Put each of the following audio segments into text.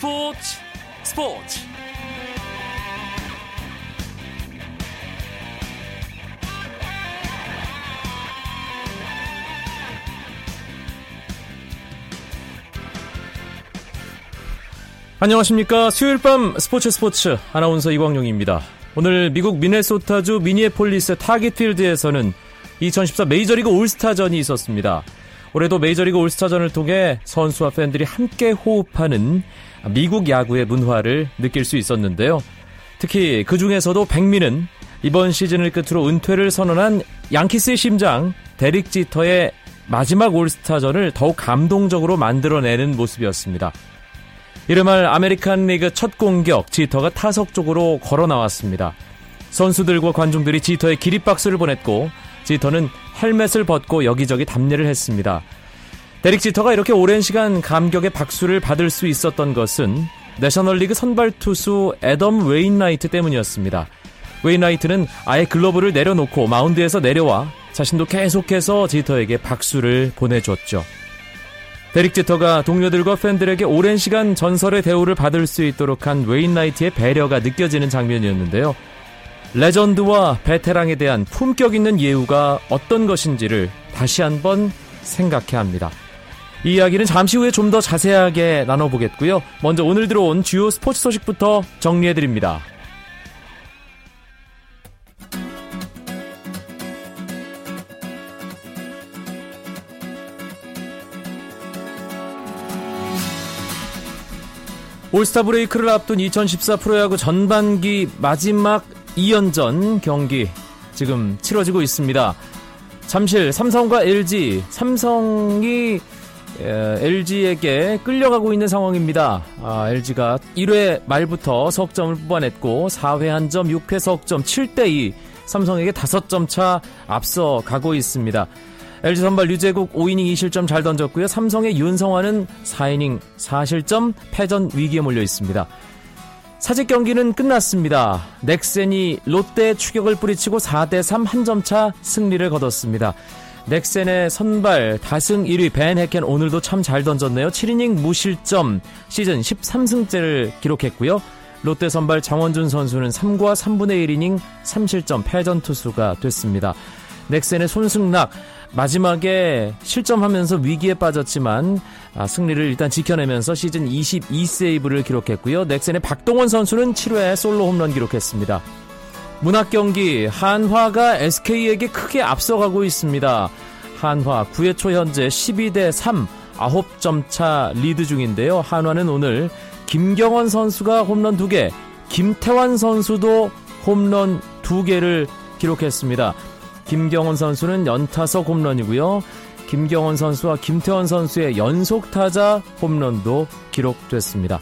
스포츠 스포츠. 안녕하십니까. 수요일 밤 스포츠 스포츠. 아나운서 이광용입니다. 오늘 미국 미네소타주 미니애폴리스 타깃필드에서는 2014 메이저리그 올스타전이 있었습니다 올해도 메이저리그 올스타전을 통해 선수와 팬들이 함께 호흡하는 미국 야구의 문화를 느낄 수 있었는데요. 특히 그 중에서도 백미는 이번 시즌을 끝으로 은퇴를 선언한 양키스의 심장 데릭 지터의 마지막 올스타전을 더욱 감동적으로 만들어내는 모습이었습니다. 1회 말 아메리칸 리그 첫 공격 지터가 타석 쪽으로 걸어 나왔습니다. 선수들과 관중들이 지터에게 기립박수를 보냈고 지터는 헬멧을 벗고 여기저기 답례를 했습니다. 데릭 지터가 이렇게 오랜 시간 감격의 박수를 받을 수 있었던 것은 내셔널리그 선발 투수 애덤 웨인라이트 때문이었습니다. 웨인라이트는 아예 글러브를 내려놓고 마운드에서 내려와 자신도 계속해서 지터에게 박수를 보내줬죠. 데릭 지터가 동료들과 팬들에게 오랜 시간 전설의 대우를 받을 수 있도록 한 웨인라이트의 배려가 느껴지는 장면이었는데요. 레전드와 베테랑에 대한 품격 있는 예우가 어떤 것인지를 다시 한번 생각해야 합니다. 이 이야기는 잠시 후에 좀 더 자세하게 나눠보겠고요. 먼저 오늘 들어온 주요 스포츠 소식부터 정리해드립니다. 올스타 브레이크를 앞둔 2014 프로야구 전반기 마지막 2연전 경기 지금 치러지고 있습니다. 잠실 삼성과 LG 삼성이 LG에게 끌려가고 있는 상황입니다. 아, LG가 1회 말부터 석점을 뽑아냈고 4회 한 점, 6회 석점 7대2 삼성에게 5점 차 앞서 가고 있습니다. LG 선발 류재국 5이닝 2실점 잘 던졌고요. 삼성의 윤성환은 4이닝 4실점 패전 위기에 몰려 있습니다. 사직 경기는 끝났습니다. 넥센이 롯데 추격을 뿌리치고 4대3 한 점 차 승리를 거뒀습니다. 넥센의 선발 다승 1위 벤 해켄 오늘도 참 잘 던졌네요. 7이닝 무실점 시즌 13승째를 기록했고요. 롯데 선발 장원준 선수는 3과 3분의 1이닝 3실점 패전 투수가 됐습니다. 넥센의 손승락 마지막에 실점하면서 위기에 빠졌지만 아, 승리를 일단 지켜내면서 시즌 22세이브를 기록했고요. 넥센의 박동원 선수는 7회 솔로 홈런 기록했습니다. 문학 경기 한화가 SK에게 크게 앞서가고 있습니다. 한화 9회 초 현재 12대 3 9점 차 리드 중인데요. 한화는 오늘 김경언 선수가 홈런 2개, 김태완 선수도 홈런 2개를 기록했습니다. 김경언 선수는 연타석 홈런이고요. 김경원 선수와 김태원 선수의 연속 타자 홈런도 기록됐습니다.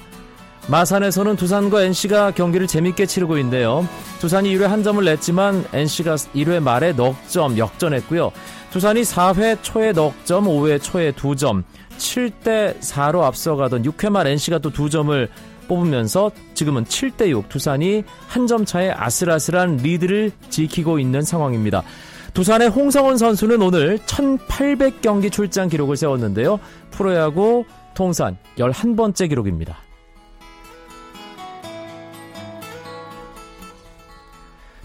마산에서는 두산과 NC가 경기를 재밌게 치르고 있는데요. 두산이 1회 한 점을 냈지만 NC가 1회 말에 넉점 역전했고요. 두산이 4회 초에 넉점, 5회 초에 2점, 7대 4로 앞서가던 6회 말 NC가 또 2점을 뽑으면서 지금은 7대 6 두산이 한 점 차의 아슬아슬한 리드를 지키고 있는 상황입니다. 두산의 홍성흔 선수는 오늘 1800경기 출장 기록을 세웠는데요. 프로야구 통산 11번째 기록입니다.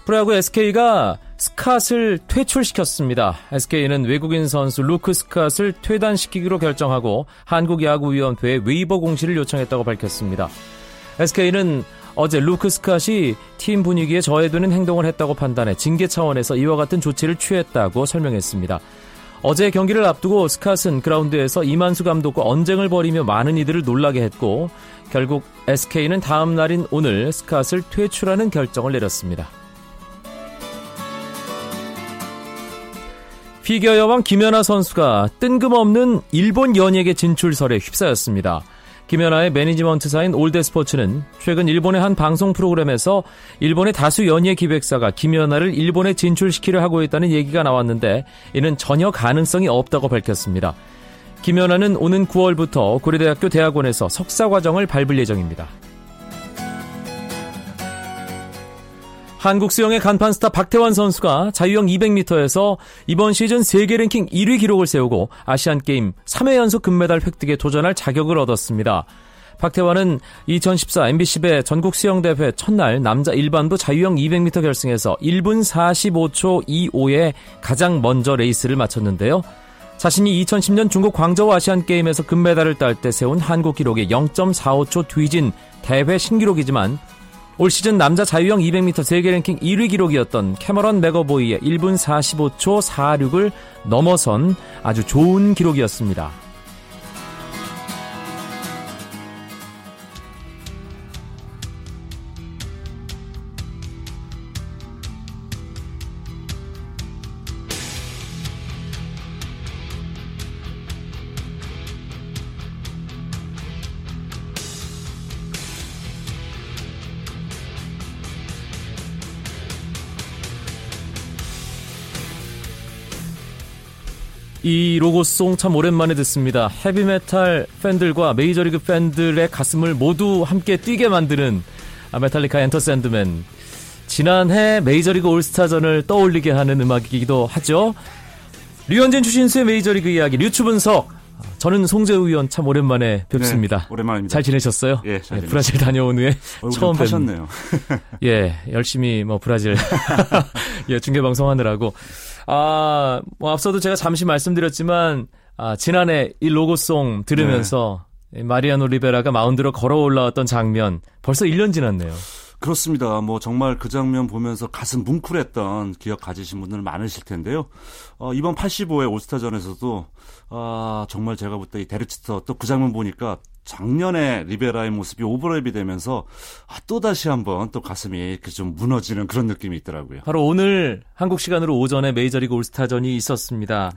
프로야구 SK가 스캇을 퇴출시켰습니다. SK는 외국인 선수 루크 스캇을 퇴단시키기로 결정하고 한국야구위원회에 웨이버 공시를 요청했다고 밝혔습니다. SK는 어제 루크 스캇이 팀 분위기에 저해되는 행동을 했다고 판단해 징계 차원에서 이와 같은 조치를 취했다고 설명했습니다. 어제 경기를 앞두고 스캇은 그라운드에서 이만수 감독과 언쟁을 벌이며 많은 이들을 놀라게 했고 결국 SK는 다음 날인 오늘 스캇을 퇴출하는 결정을 내렸습니다. 피겨 여왕 김연아 선수가 뜬금없는 일본 연예계 진출설에 휩싸였습니다. 김연아의 매니지먼트사인 올드스포츠는 최근 일본의 한 방송 프로그램에서 일본의 다수 연예 기획사가 김연아를 일본에 진출시키려 하고 있다는 얘기가 나왔는데 이는 전혀 가능성이 없다고 밝혔습니다. 김연아는 오는 9월부터 고려대학교 대학원에서 석사 과정을 밟을 예정입니다. 한국 수영의 간판 스타 박태환 선수가 자유형 200m에서 이번 시즌 세계 랭킹 1위 기록을 세우고 아시안 게임 3회 연속 금메달 획득에 도전할 자격을 얻었습니다. 박태환은 2014 MBC배 전국 수영대회 첫날 남자 일반부 자유형 200m 결승에서 1분 45초 25에 가장 먼저 레이스를 마쳤는데요. 자신이 2010년 중국 광저우 아시안 게임에서 금메달을 딸 때 세운 한국 기록의 0.45초 뒤진 대회 신기록이지만 올 시즌 남자 자유형 200m 세계 랭킹 1위 기록이었던 캐머런 맥어보이의 1분 45초 46을 넘어선 아주 좋은 기록이었습니다. 이 로고송 참 오랜만에 듣습니다. 헤비메탈 팬들과 메이저리그 팬들의 가슴을 모두 함께 뛰게 만드는 메탈리카 엔터 샌드맨. 지난해 메이저리그 올스타전을 떠올리게 하는 음악이기도 하죠. 류현진 추신수의 메이저리그 이야기, 류추 분석. 저는 송재우 위원 참 오랜만에 뵙습니다. 네, 오랜만입니다. 잘 지내셨어요? 예, 잘 네, 브라질 다녀온 후에 처음 뵙네요. 예, 열심히 뭐 브라질 예, 중계 방송하느라고 아, 뭐 앞서도 제가 잠시 말씀드렸지만 아, 지난해 이 로고송 들으면서 네. 마리아노 리베라가 마운드로 걸어 올라왔던 장면 벌써 1년 지났네요. 그렇습니다. 뭐 정말 그 장면 보면서 가슴 뭉클했던 기억 가지신 분들 많으실 텐데요. 어, 이번 85회 올스타전에서도 아, 정말 제가 볼 때 이 데르치터 또 그 장면 보니까 작년에 리베라의 모습이 오버랩이 되면서 아, 또 다시 한번 또 가슴이 좀 무너지는 그런 느낌이 있더라고요. 바로 오늘 한국 시간으로 오전에 메이저리그 올스타전이 있었습니다.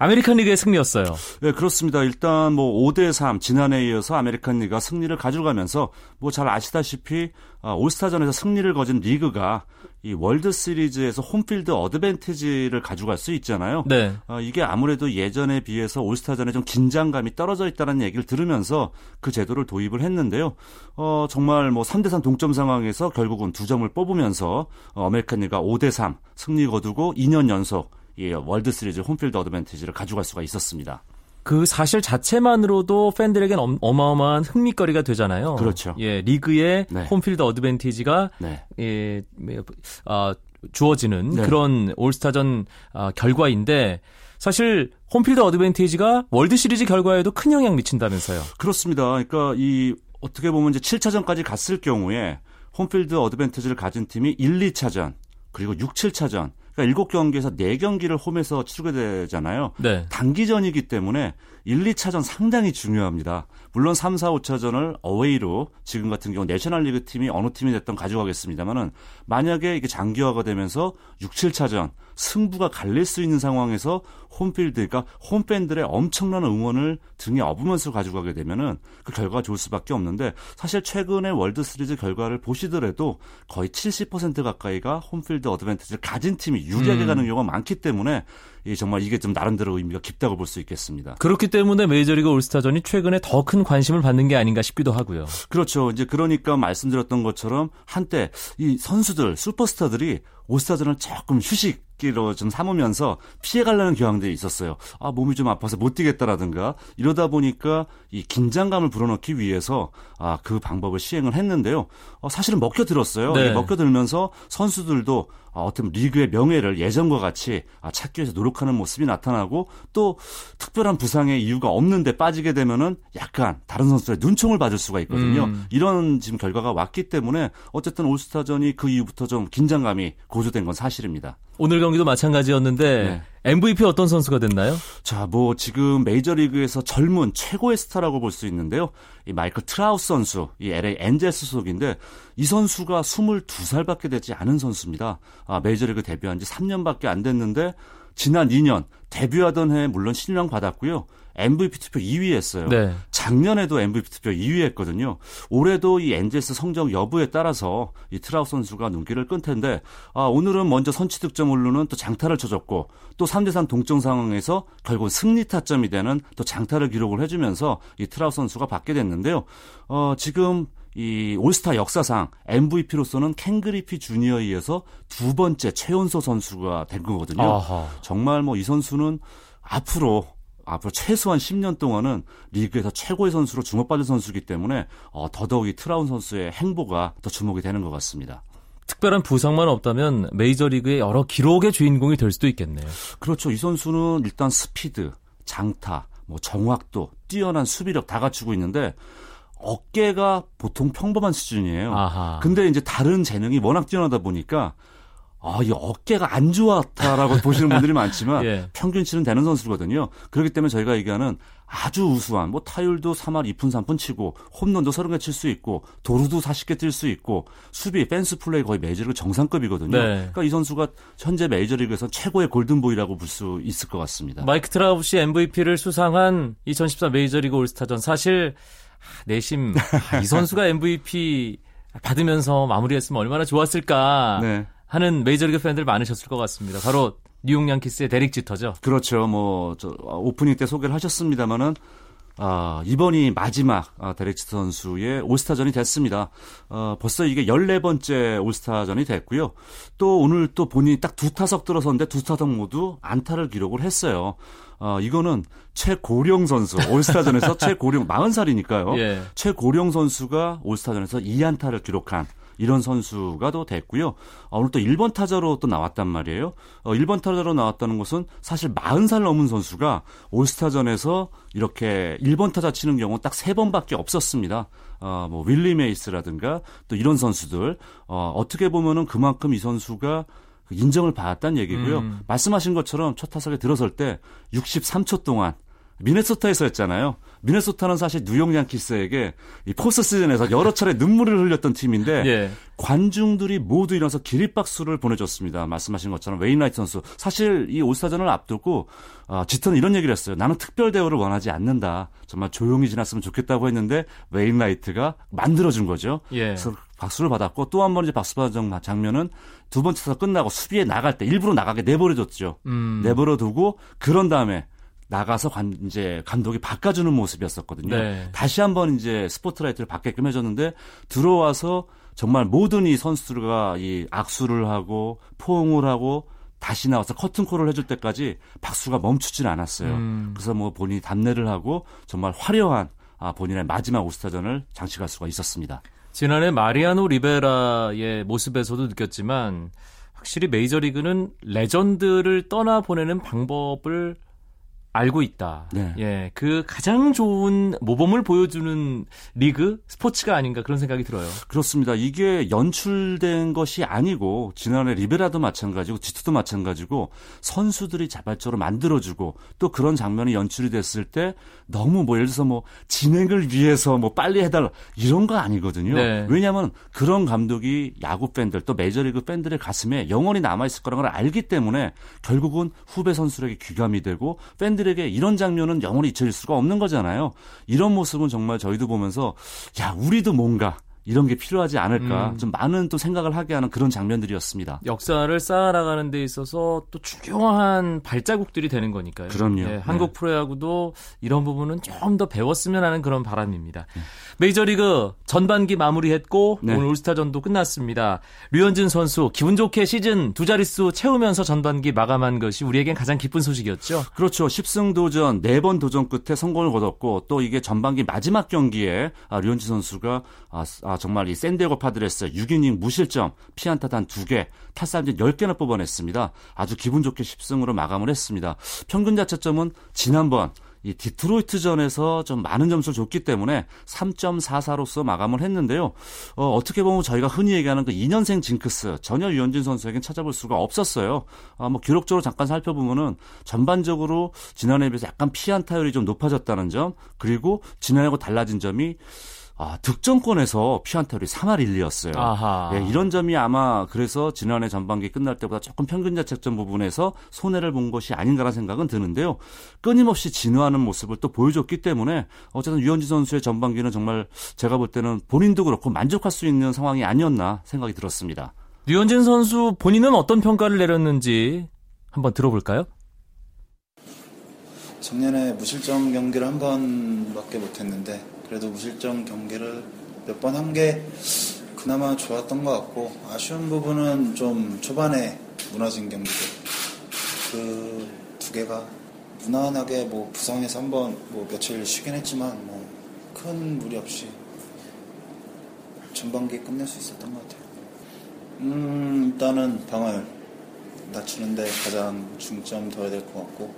아메리칸 리그의 승리였어요. 네, 그렇습니다. 일단 뭐 5대 3 지난해에 이어서 아메리칸 리그가 승리를 가져가면서 뭐 잘 아시다시피 아, 올스타전에서 승리를 거둔 리그가 이 월드 시리즈에서 홈필드 어드밴티지를 가져갈 수 있잖아요. 네. 어, 이게 아무래도 예전에 비해서 올스타전에 좀 긴장감이 떨어져 있다는 얘기를 들으면서 그 제도를 도입을 했는데요. 어, 정말 뭐 3대3 동점 상황에서 결국은 두 점을 뽑으면서 어, 아메리칸 리그가 5대3 승리 거두고 2년 연속 이 월드 시리즈 홈필드 어드밴티지를 가져갈 수가 있었습니다. 그 사실 자체만으로도 팬들에겐 어마어마한 흥미거리가 되잖아요. 그렇죠. 예, 리그의 네. 홈필드 어드밴티지가 네. 예, 아, 주어지는 네. 그런 올스타전 아, 결과인데 사실 홈필드 어드밴티지가 월드 시리즈 결과에도 큰 영향 미친다면서요. 그렇습니다. 그러니까 이 어떻게 보면 이제 7차전까지 갔을 경우에 홈필드 어드밴티지를 가진 팀이 1, 2차전 그리고 6, 7차전 그러니까 7경기에서 4경기를 홈에서 치르게 되잖아요. 네. 단기전이기 때문에 1, 2차전 상당히 중요합니다. 물론 3, 4, 5차전을 어웨이로 지금 같은 경우 내셔널리그 팀이 어느 팀이 됐던 가져가겠습니다만은 만약에 이게 장기화가 되면서 6, 7차전 승부가 갈릴 수 있는 상황에서 홈필드, 그러니까 홈팬들의 엄청난 응원을 등에 업으면서 가져가게 되면은 그 결과가 좋을 수밖에 없는데 사실 최근의 월드 시리즈 결과를 보시더라도 거의 70% 가까이가 홈필드 어드밴티지를 가진 팀이 유리하게 음. 가는 경우가 많기 때문에 이 정말 이게 좀 나름대로 의미가 깊다고 볼 수 있겠습니다. 그렇기 때문에 메이저리그 올스타전이 최근에 더 큰 관심을 받는 게 아닌가 싶기도 하고요. 그렇죠. 이제 그러니까 말씀드렸던 것처럼 한때 이 선수들 슈퍼스타들이 올스타전을 조금 휴식 기로 좀 삼으면서 피해가려는 경향들이 있었어요. 아 몸이 좀 아파서 못 뛰겠다라든가 이러다 보니까 이 긴장감을 불어넣기 위해서 아 그 방법을 시행을 했는데요. 어, 사실은 먹혀 들었어요. 네. 먹혀 들면서 선수들도 아, 어떤 리그의 명예를 예전과 같이 아, 찾기 위해서 노력하는 모습이 나타나고 또 특별한 부상의 이유가 없는데 빠지게 되면은 약간 다른 선수의 눈총을 받을 수가 있거든요. 음. 이런 지금 결과가 왔기 때문에 어쨌든 올스타전이 그 이후부터 좀 긴장감이 고조된 건 사실입니다. 오늘 경기도 마찬가지였는데 네. MVP 어떤 선수가 됐나요? 자, 뭐 지금 메이저리그에서 젊은 최고의 스타라고 볼 수 있는데요. 이 마이크 트라웃 선수, 이 LA 엔젤스 소속인데 이 선수가 22살밖에 되지 않은 선수입니다. 아, 메이저리그 데뷔한 지 3년밖에 안 됐는데 지난 2년 데뷔하던 해에 물론 신인왕 받았고요. MVP 투표 2위 했어요. 네. 작년에도 MVP 투표 2위 했거든요. 올해도 이 엔젤스 성적 여부에 따라서 이 트라웃 선수가 눈길을 끌 텐데 아, 오늘은 먼저 선취 득점 올리는 또 장타를 쳐줬고 또 3대 3 동점 상황에서 결국 승리 타점이 되는 또 장타를 기록을 해주면서 이 트라웃 선수가 받게 됐는데요. 어, 지금 이 올스타 역사상 MVP로서는 켄 그리피 주니어에 이어서 두 번째 최연소 선수가 된 거거든요. 아하. 정말 뭐 이 선수는 앞으로 앞으로 최소한 10년 동안은 리그에서 최고의 선수로 주목받을 선수이기 때문에 어, 더더욱이 트라웃 선수의 행보가 더 주목이 되는 것 같습니다. 특별한 부상만 없다면 메이저리그의 여러 기록의 주인공이 될 수도 있겠네요. 그렇죠. 이 선수는 일단 스피드, 장타, 뭐 정확도, 뛰어난 수비력 다 갖추고 있는데 어깨가 보통 평범한 수준이에요. 아하. 근데 이제 다른 재능이 워낙 뛰어나다 보니까 아, 이 어깨가 안 좋았다라고 보시는 분들이 많지만 예. 평균치는 되는 선수거든요. 그렇기 때문에 저희가 얘기하는 아주 우수한 뭐 타율도 3할 2푼 3푼 치고 홈런도 30개 칠 수 있고 도루도 40개 뛸 수 있고 수비 펜스 플레이 거의 메이저리그 정상급이거든요. 네. 그러니까 이 선수가 현재 메이저리그에서 최고의 골든보이라고 볼 수 있을 것 같습니다. 마이크 트라웃이 MVP를 수상한 2014 메이저리그 올스타전 사실 내심 아, 이 선수가 MVP 받으면서 마무리했으면 얼마나 좋았을까 네. 하는 메이저리그 팬들 많으셨을 것 같습니다. 바로 뉴욕 양키스의 데릭 지터죠. 그렇죠. 뭐 저, 오프닝 때 소개를 하셨습니다마는 아, 이번이 마지막 아, 데릭 지터 선수의 올스타전이 됐습니다. 어, 벌써 이게 14번째 올스타전이 됐고요. 또 오늘 또 본인이 딱 두 타석 들어섰는데 두 타석 모두 안타를 기록을 했어요. 어, 이거는 최고령 선수 올스타전에서 최고령 40살이니까요. 예. 최고령 선수가 올스타전에서 2안타를 기록한 이런 선수가 또 됐고요. 어, 오늘 또 1번 타자로 또 나왔단 말이에요. 어, 1번 타자로 나왔다는 것은 사실 40살 넘은 선수가 올스타전에서 이렇게 1번 타자 치는 경우 딱 3번밖에 없었습니다. 어, 뭐 윌리 메이스라든가 또 이런 선수들 어, 어떻게 보면은 그만큼 이 선수가 인정을 받았다는 얘기고요. 음. 말씀하신 것처럼 첫 타석에 들어설 때 63초 동안 미네소타에서였잖아요. 미네소타는 사실 뉴욕 양키스에게 이 포스트 시즌에서 여러 차례 눈물을 흘렸던 팀인데 예. 관중들이 모두 일어나서 기립박수를 보내줬습니다. 말씀하신 것처럼 웨인라이트 선수 사실 이 올스타전을 앞두고 어, 지터는 이런 얘기를 했어요. 나는 특별 대우를 원하지 않는다. 정말 조용히 지났으면 좋겠다고 했는데 웨인라이트가 만들어준 거죠. 예. 그래서 박수를 받았고 또 한 번 이제 박수 받은 장면은 두 번째 타석 끝나고 수비에 나갈 때 일부러 나가게 내버려뒀죠. 음. 내버려두고 그런 다음에 나가서 관, 이제 감독이 바꿔주는 모습이었었거든요. 네. 다시 한번 이제 스포트라이트를 받게끔 해줬는데 들어와서 정말 모든 이 선수들과 이 악수를 하고 포옹을 하고 다시 나와서 커튼콜을 해줄 때까지 박수가 멈추질 않았어요. 음. 그래서 뭐 본인이 답례를 하고 정말 화려한 아, 본인의 마지막 오스타전을 장식할 수가 있었습니다. 지난해 마리아노 리베라의 모습에서도 느꼈지만 확실히 메이저리그는 레전드를 떠나 보내는 방법을 알고 있다. 네. 예, 그 가장 좋은 모범을 보여주는 리그 스포츠가 아닌가 그런 생각이 들어요. 그렇습니다. 이게 연출된 것이 아니고 지난해 리베라도 마찬가지고 지투도 마찬가지고 선수들이 자발적으로 만들어주고 또 그런 장면이 연출이 됐을 때 너무 뭐 예를 들어서 뭐 진행을 위해서 뭐 빨리 해달라 이런 거 아니거든요. 네. 왜냐하면 그런 감독이 야구 팬들 또 메이저리그 팬들의 가슴에 영원히 남아 있을 거라는 걸 알기 때문에 결국은 후배 선수에게 귀감이 되고 팬들 팬들에게 이런 장면은 영원히 잊혀질 수가 없는 거잖아요. 이런 모습은 정말 저희도 보면서 야 우리도 뭔가 이런 게 필요하지 않을까 음. 좀 많은 또 생각을 하게 하는 그런 장면들이었습니다. 역사를 쌓아나가는 데 있어서 또 중요한 발자국들이 되는 거니까요. 그럼요. 네, 한국 네. 프로야구도 이런 부분은 좀 더 배웠으면 하는 그런 바람입니다. 네. 메이저리그 전반기 마무리했고 네. 오늘 올스타전도 끝났습니다. 류현진 선수 기분 좋게 시즌 두 자릿수 채우면서 전반기 마감한 것이 우리에겐 가장 기쁜 소식이었죠. 그렇죠. 10승 도전 4번 도전 끝에 성공을 거뒀고 또 이게 전반기 마지막 경기에 아, 류현진 선수가 아, 아, 정말 이 샌디에고 파드레스 6이닝 무실점 피안타 단 2개 탈삼진 10개나 뽑아냈습니다. 아주 기분 좋게 10승으로 마감을 했습니다. 평균 자책점은 지난번 이 디트로이트전에서 좀 많은 점수를 줬기 때문에 3.44로서 마감을 했는데요. 어, 어떻게 보면 저희가 흔히 얘기하는 그 2년생 징크스 전혀 유현진 선수에겐 찾아볼 수가 없었어요. 아, 뭐 기록적으로 잠깐 살펴보면은 전반적으로 지난해에 비해서 약간 피안 타율이 좀 높아졌다는 점 그리고 지난해하고 달라진 점이 아, 득점권에서 피안타율이 3할 1리였어요. 예, 이런 점이 아마 그래서 지난해 전반기 끝날 때보다 조금 평균 자책점 부분에서 손해를 본 것이 아닌가라는 생각은 드는데요. 끊임없이 진화하는 모습을 또 보여줬기 때문에 어쨌든 유현진 선수의 전반기는 정말 제가 볼 때는 본인도 그렇고 만족할 수 있는 상황이 아니었나 생각이 들었습니다. 류현진 선수 본인은 어떤 평가를 내렸는지 한번 들어볼까요? 작년에 무실점 경기를 한 번밖에 못했는데 그래도 무실점 경기를 몇 번 한 게 그나마 좋았던 것 같고 아쉬운 부분은 좀 초반에 무너진 경기들 그 두 개가 무난하게 뭐 부상해서 한번 뭐 며칠 쉬긴 했지만 뭐 큰 무리 없이 전반기 끝낼 수 있었던 것 같아요. 음 일단은 방어율 낮추는데 가장 중점 둬야 될 것 같고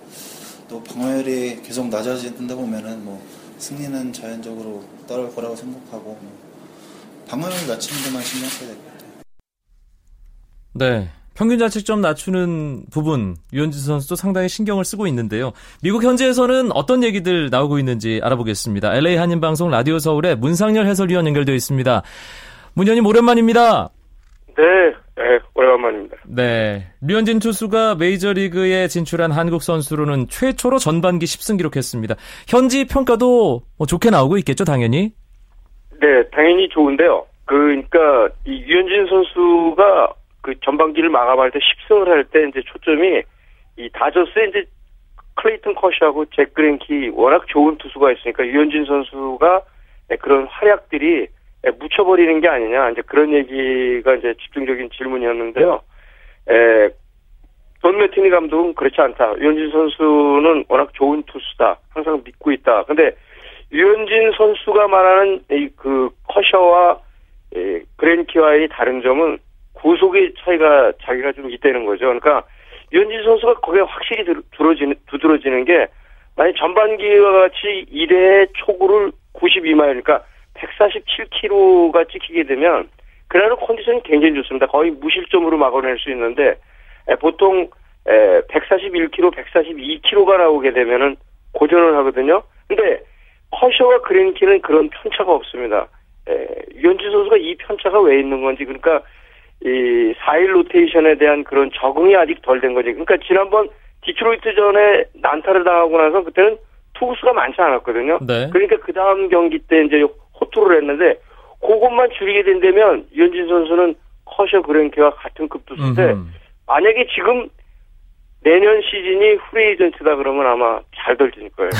또 방어율이 계속 낮아진다 보면은 뭐 승리는 자연적으로 따라올 거라고 생각하고 뭐 방어율 낮추는 데만 신경 써야 될 것 같아요. 네. 평균 자책점 낮추는 부분 유현진 선수도 상당히 신경을 쓰고 있는데요. 미국 현지에서는 어떤 얘기들 나오고 있는지 알아보겠습니다. LA 한인 방송 라디오 서울의 문상열 해설위원 연결되어 있습니다. 문현님 오랜만입니다. 네, 네, 오랜만입니다. 네. 류현진 투수가 메이저리그에 진출한 한국 선수로는 최초로 전반기 10승 기록했습니다. 현지 평가도 뭐 좋게 나오고 있겠죠, 당연히? 네, 당연히 좋은데요. 그러니까 이 유현진 선수가 그 전반기를 마감할 때 10승을 할 때 이제 초점이 이 다저스의 이제 클레이튼 컷이하고 잭 그랭키 워낙 좋은 투수가 있으니까 유현진 선수가 그런 활약들이 묻혀버리는 게 아니냐 이제 그런 얘기가 이제 집중적인 질문이었는데요. 에, 돈 매티니 감독은 그렇지 않다. 유현진 선수는 워낙 좋은 투수다. 항상 믿고 있다. 근데 유현진 선수가 말하는 이 그 커셔와 그랜키와의 다른 점은 구속의 차이가 자기가 좀 있다는 거죠. 그러니까 유현진 선수가 거기에 확실히 두드러지는, 두드러지는 게 만약 전반기와 같이 1회 초구를 92마일, 그러니까 147km가 찍히게 되면 그날은 컨디션이 굉장히 좋습니다. 거의 무실점으로 막아낼 수 있는데 보통 141km, 142km가 나오게 되면은 고전을 하거든요. 근데 커셔와 그랜키는 그런 편차가 없습니다. 유현진 선수가 이 편차가 왜 있는 건지 그러니까 이 4일 로테이션에 대한 그런 적응이 아직 덜 된 거지. 그러니까 지난번 디트로이트 전에 난타를 당하고 나서 그때는 투구수가 많지 않았거든요. 네. 그러니까 그 다음 경기 때 이제 호투를 했는데 그것만 줄이게 된다면 류현진 선수는 커쇼 그레인키와 같은 급 투수인데 만약에 지금 내년 시즌이 프리에이전트다 그러면 아마 잘 던질 거예요.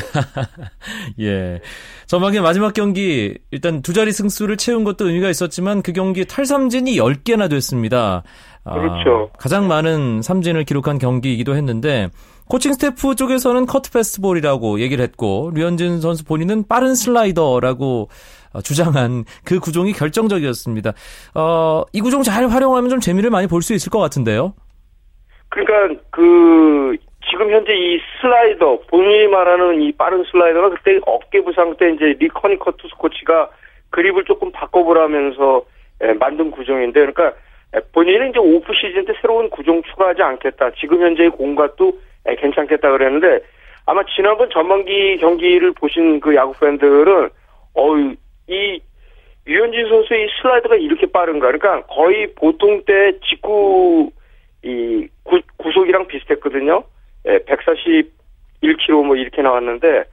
예. 전반기 마지막 경기 일단 두 자리 승수를 채운 것도 의미가 있었지만 그 경기 탈삼진이 10개나 됐습니다. 아, 그렇죠. 아, 가장 많은 삼진을 기록한 경기이기도 했는데 코칭 스태프 쪽에서는 컷 패스트볼이라고 얘기를 했고 류현진 선수 본인은 빠른 슬라이더라고 어, 주장한 그 구종이 결정적이었습니다. 어, 이 구종 잘 활용하면 좀 재미를 많이 볼 수 있을 것 같은데요. 그러니까 그 지금 현재 이 슬라이더 본인이 말하는 이 빠른 슬라이더가 그때 어깨 부상 때 이제 리커니 커투스 코치가 그립을 조금 바꿔보라면서 예, 만든 구종인데 그러니까 본인은 이제 오프 시즌 때 새로운 구종 추가하지 않겠다. 지금 현재의 공각도 예, 괜찮겠다 그랬는데 아마 지난번 전반기 경기를 보신 그 야구 팬들은 어 이 유현진 선수의 슬라이더가 이렇게 빠른가? 그러니까 거의 보통 때 직구 이 구, 구속이랑 비슷했거든요. 예, 141km 뭐 이렇게 나왔는데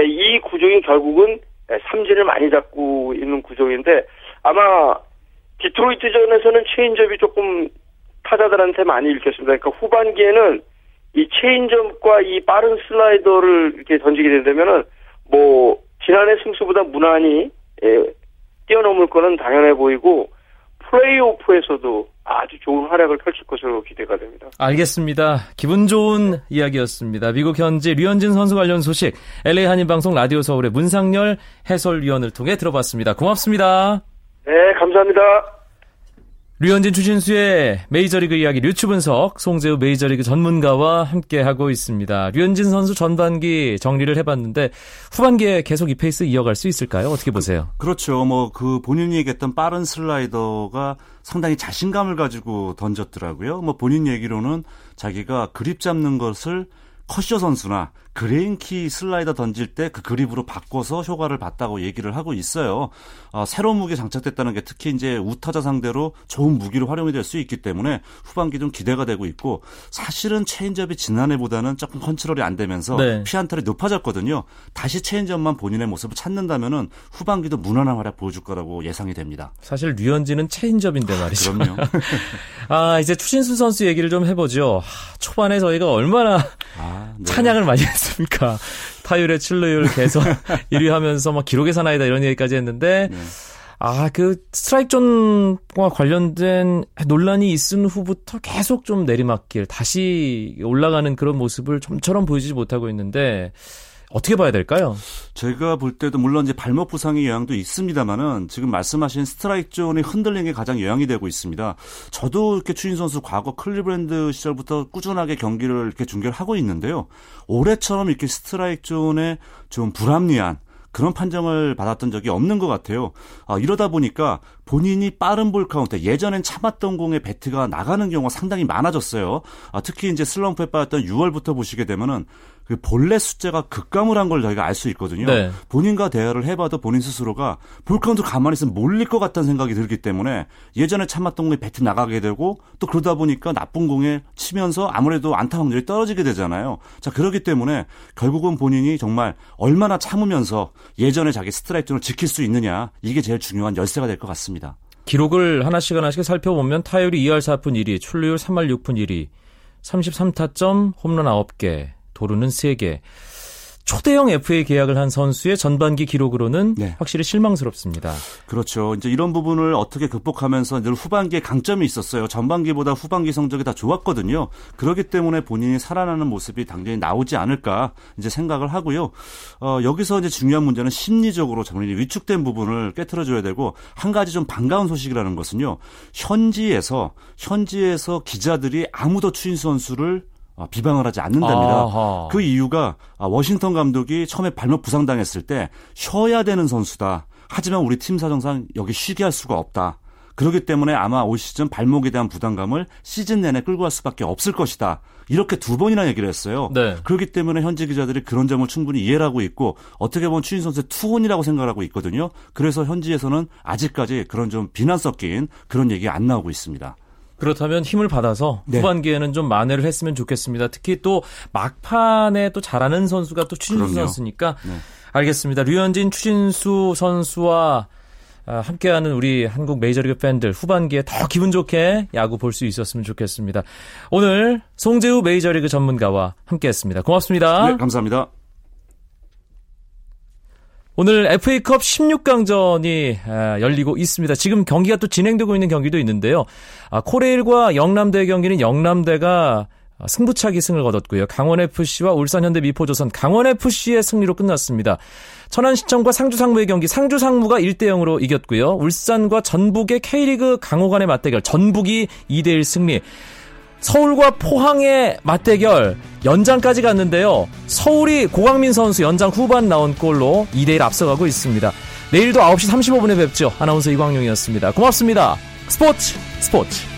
예, 이 구종이 결국은 예, 삼진을 많이 잡고 있는 구종인데 아마 디트로이트전에서는 체인점이 조금 타자들한테 많이 읽혔습니다. 그러니까 후반기에는 이 체인점과 이 빠른 슬라이더를 이렇게 던지게 된다면은 뭐 지난해 승수보다 무난히 예, 뛰어넘을 거는 당연해 보이고 플레이오프에서도 아주 좋은 활약을 펼칠 것으로 기대가 됩니다. 알겠습니다. 기분 좋은 이야기였습니다. 미국 현지 류현진 선수 관련 소식 LA 한인방송 라디오 서울의 문상열 해설위원을 통해 들어봤습니다. 고맙습니다. 네, 감사합니다. 류현진 추신수의 메이저리그 이야기 류추 분석 송재우 메이저리그 전문가와 함께 하고 있습니다. 류현진 선수 전반기 정리를 해봤는데 후반기에 계속 이 페이스 이어갈 수 있을까요? 어떻게 보세요? 그, 그렇죠. 뭐 그 본인이 얘기했던 빠른 슬라이더가 상당히 자신감을 가지고 던졌더라고요. 뭐 본인 얘기로는 자기가 그립 잡는 것을 커쇼 선수나 그레인키 슬라이더 던질 때 그 그립으로 바꿔서 효과를 봤다고 얘기를 하고 있어요. 어, 새로운 무기 장착됐다는 게 특히 이제 우타자 상대로 좋은 무기로 활용이 될 수 있기 때문에 후반기 좀 기대가 되고 있고 사실은 체인지업이 지난해보다는 조금 컨트롤이 안 되면서 네. 피안타율이 높아졌거든요. 다시 체인지업만 본인의 모습을 찾는다면은 후반기도 무난한 활약 보여줄 거라고 예상이 됩니다. 사실 류현진은 체인지업인데 아, 말이죠. 그럼요. 아 이제 추신수 선수 얘기를 좀 해보죠. 초반에 저희가 얼마나 아, 네. 찬양을 많이 했습니까? 타율에 출루율 계속 1위 하면서 막 기록의 사나이다 이런 얘기까지 했는데 네. 아, 그 스트라이크 존과 관련된 논란이 있은 후부터 계속 좀 내리막길 다시 올라가는 그런 모습을 좀처럼 보이지 못하고 있는데 어떻게 봐야 될까요? 제가 볼 때도 물론 이제 발목 부상의 영향도 있습니다만은 지금 말씀하신 스트라이크 존의 흔들린 게 가장 영향이 되고 있습니다. 저도 이렇게 추신수 선수 과거 클리브랜드 시절부터 꾸준하게 경기를 이렇게 중계를 하고 있는데요. 올해처럼 이렇게 스트라이크 존에 좀 불합리한 그런 판정을 받았던 적이 없는 것 같아요. 아, 이러다 보니까 본인이 빠른 볼 카운트, 예전엔 참았던 공에 배트가 나가는 경우가 상당히 많아졌어요. 아, 특히 이제 슬럼프에 빠졌던 6월부터 보시게 되면은 그 볼넷 숫자가 급감을 한 걸 저희가 알 수 있거든요. 네. 본인과 대화를 해봐도 본인 스스로가 볼 카운트 가만히 있으면 몰릴 것 같다는 생각이 들기 때문에 예전에 참았던 공에 배트 나가게 되고 또 그러다 보니까 나쁜 공에 치면서 아무래도 안타 확률이 떨어지게 되잖아요. 자 그렇기 때문에 결국은 본인이 정말 얼마나 참으면서 예전에 자기 스트라이크를 지킬 수 있느냐 이게 제일 중요한 열쇠가 될 것 같습니다. 기록을 하나씩 하나씩 살펴보면 타율이 2할 4푼 1위, 출루율 3할 6푼 1위, 33타점, 홈런 9개, 도루는 3개. 초대형 FA 계약을 한 선수의 전반기 기록으로는 네. 확실히 실망스럽습니다. 그렇죠. 이제 이런 부분을 어떻게 극복하면서 늘 후반기에 강점이 있었어요. 전반기보다 후반기 성적이 다 좋았거든요. 그렇기 때문에 본인이 살아나는 모습이 당연히 나오지 않을까 이제 생각을 하고요. 어, 여기서 이제 중요한 문제는 심리적으로 본인이 위축된 부분을 깨트려줘야 되고 한 가지 좀 반가운 소식이라는 것은요. 현지에서 현지에서 기자들이 아무도 추인수 선수를 어, 비방을 하지 않는답니다. 아하. 그 이유가 아, 워싱턴 감독이 처음에 발목 부상당했을 때 쉬어야 되는 선수다. 하지만 우리 팀 사정상 여기 쉬게 할 수가 없다. 그렇기 때문에 아마 올 시즌 발목에 대한 부담감을 시즌 내내 끌고 갈 수밖에 없을 것이다. 이렇게 두 번이나 얘기를 했어요. 네. 그렇기 때문에 현지 기자들이 그런 점을 충분히 이해를 하고 있고 어떻게 보면 추인 선수의 투혼이라고 생각을 하고 있거든요. 그래서 현지에서는 아직까지 그런 좀 비난 섞인 그런 얘기 안 나오고 있습니다. 그렇다면 힘을 받아서 네. 후반기에는 좀 만회를 했으면 좋겠습니다. 특히 또 막판에 또 잘하는 선수가 또 추진수 선수니까 네. 알겠습니다. 류현진 추진수 선수와 아, 함께하는 우리 한국 메이저리그 팬들 후반기에 더 기분 좋게 야구 볼 수 있었으면 좋겠습니다. 오늘 송재우 메이저리그 전문가와 함께했습니다. 고맙습니다. 네, 감사합니다. 오늘 FA컵 16강전이 아, 열리고 있습니다. 지금 경기가 또 진행되고 있는 경기도 있는데요. 아, 코레일과 영남대 경기는 영남대가 승부차기 승을 거뒀고요. 강원FC와 울산현대 미포조선 강원FC의 승리로 끝났습니다. 천안시청과 상주상무의 경기 상주상무가 1대 0으로 이겼고요. 울산과 전북의 K리그 강호 간의 맞대결 전북이 2대 1 승리. 서울과 포항의 맞대결 연장까지 갔는데요. 서울이 고강민 선수 연장 후반 나온 골로 2대1 앞서가고 있습니다. 내일도 9시 35분에 뵙죠. 아나운서 이광용이었습니다. 고맙습니다. 스포츠 스포츠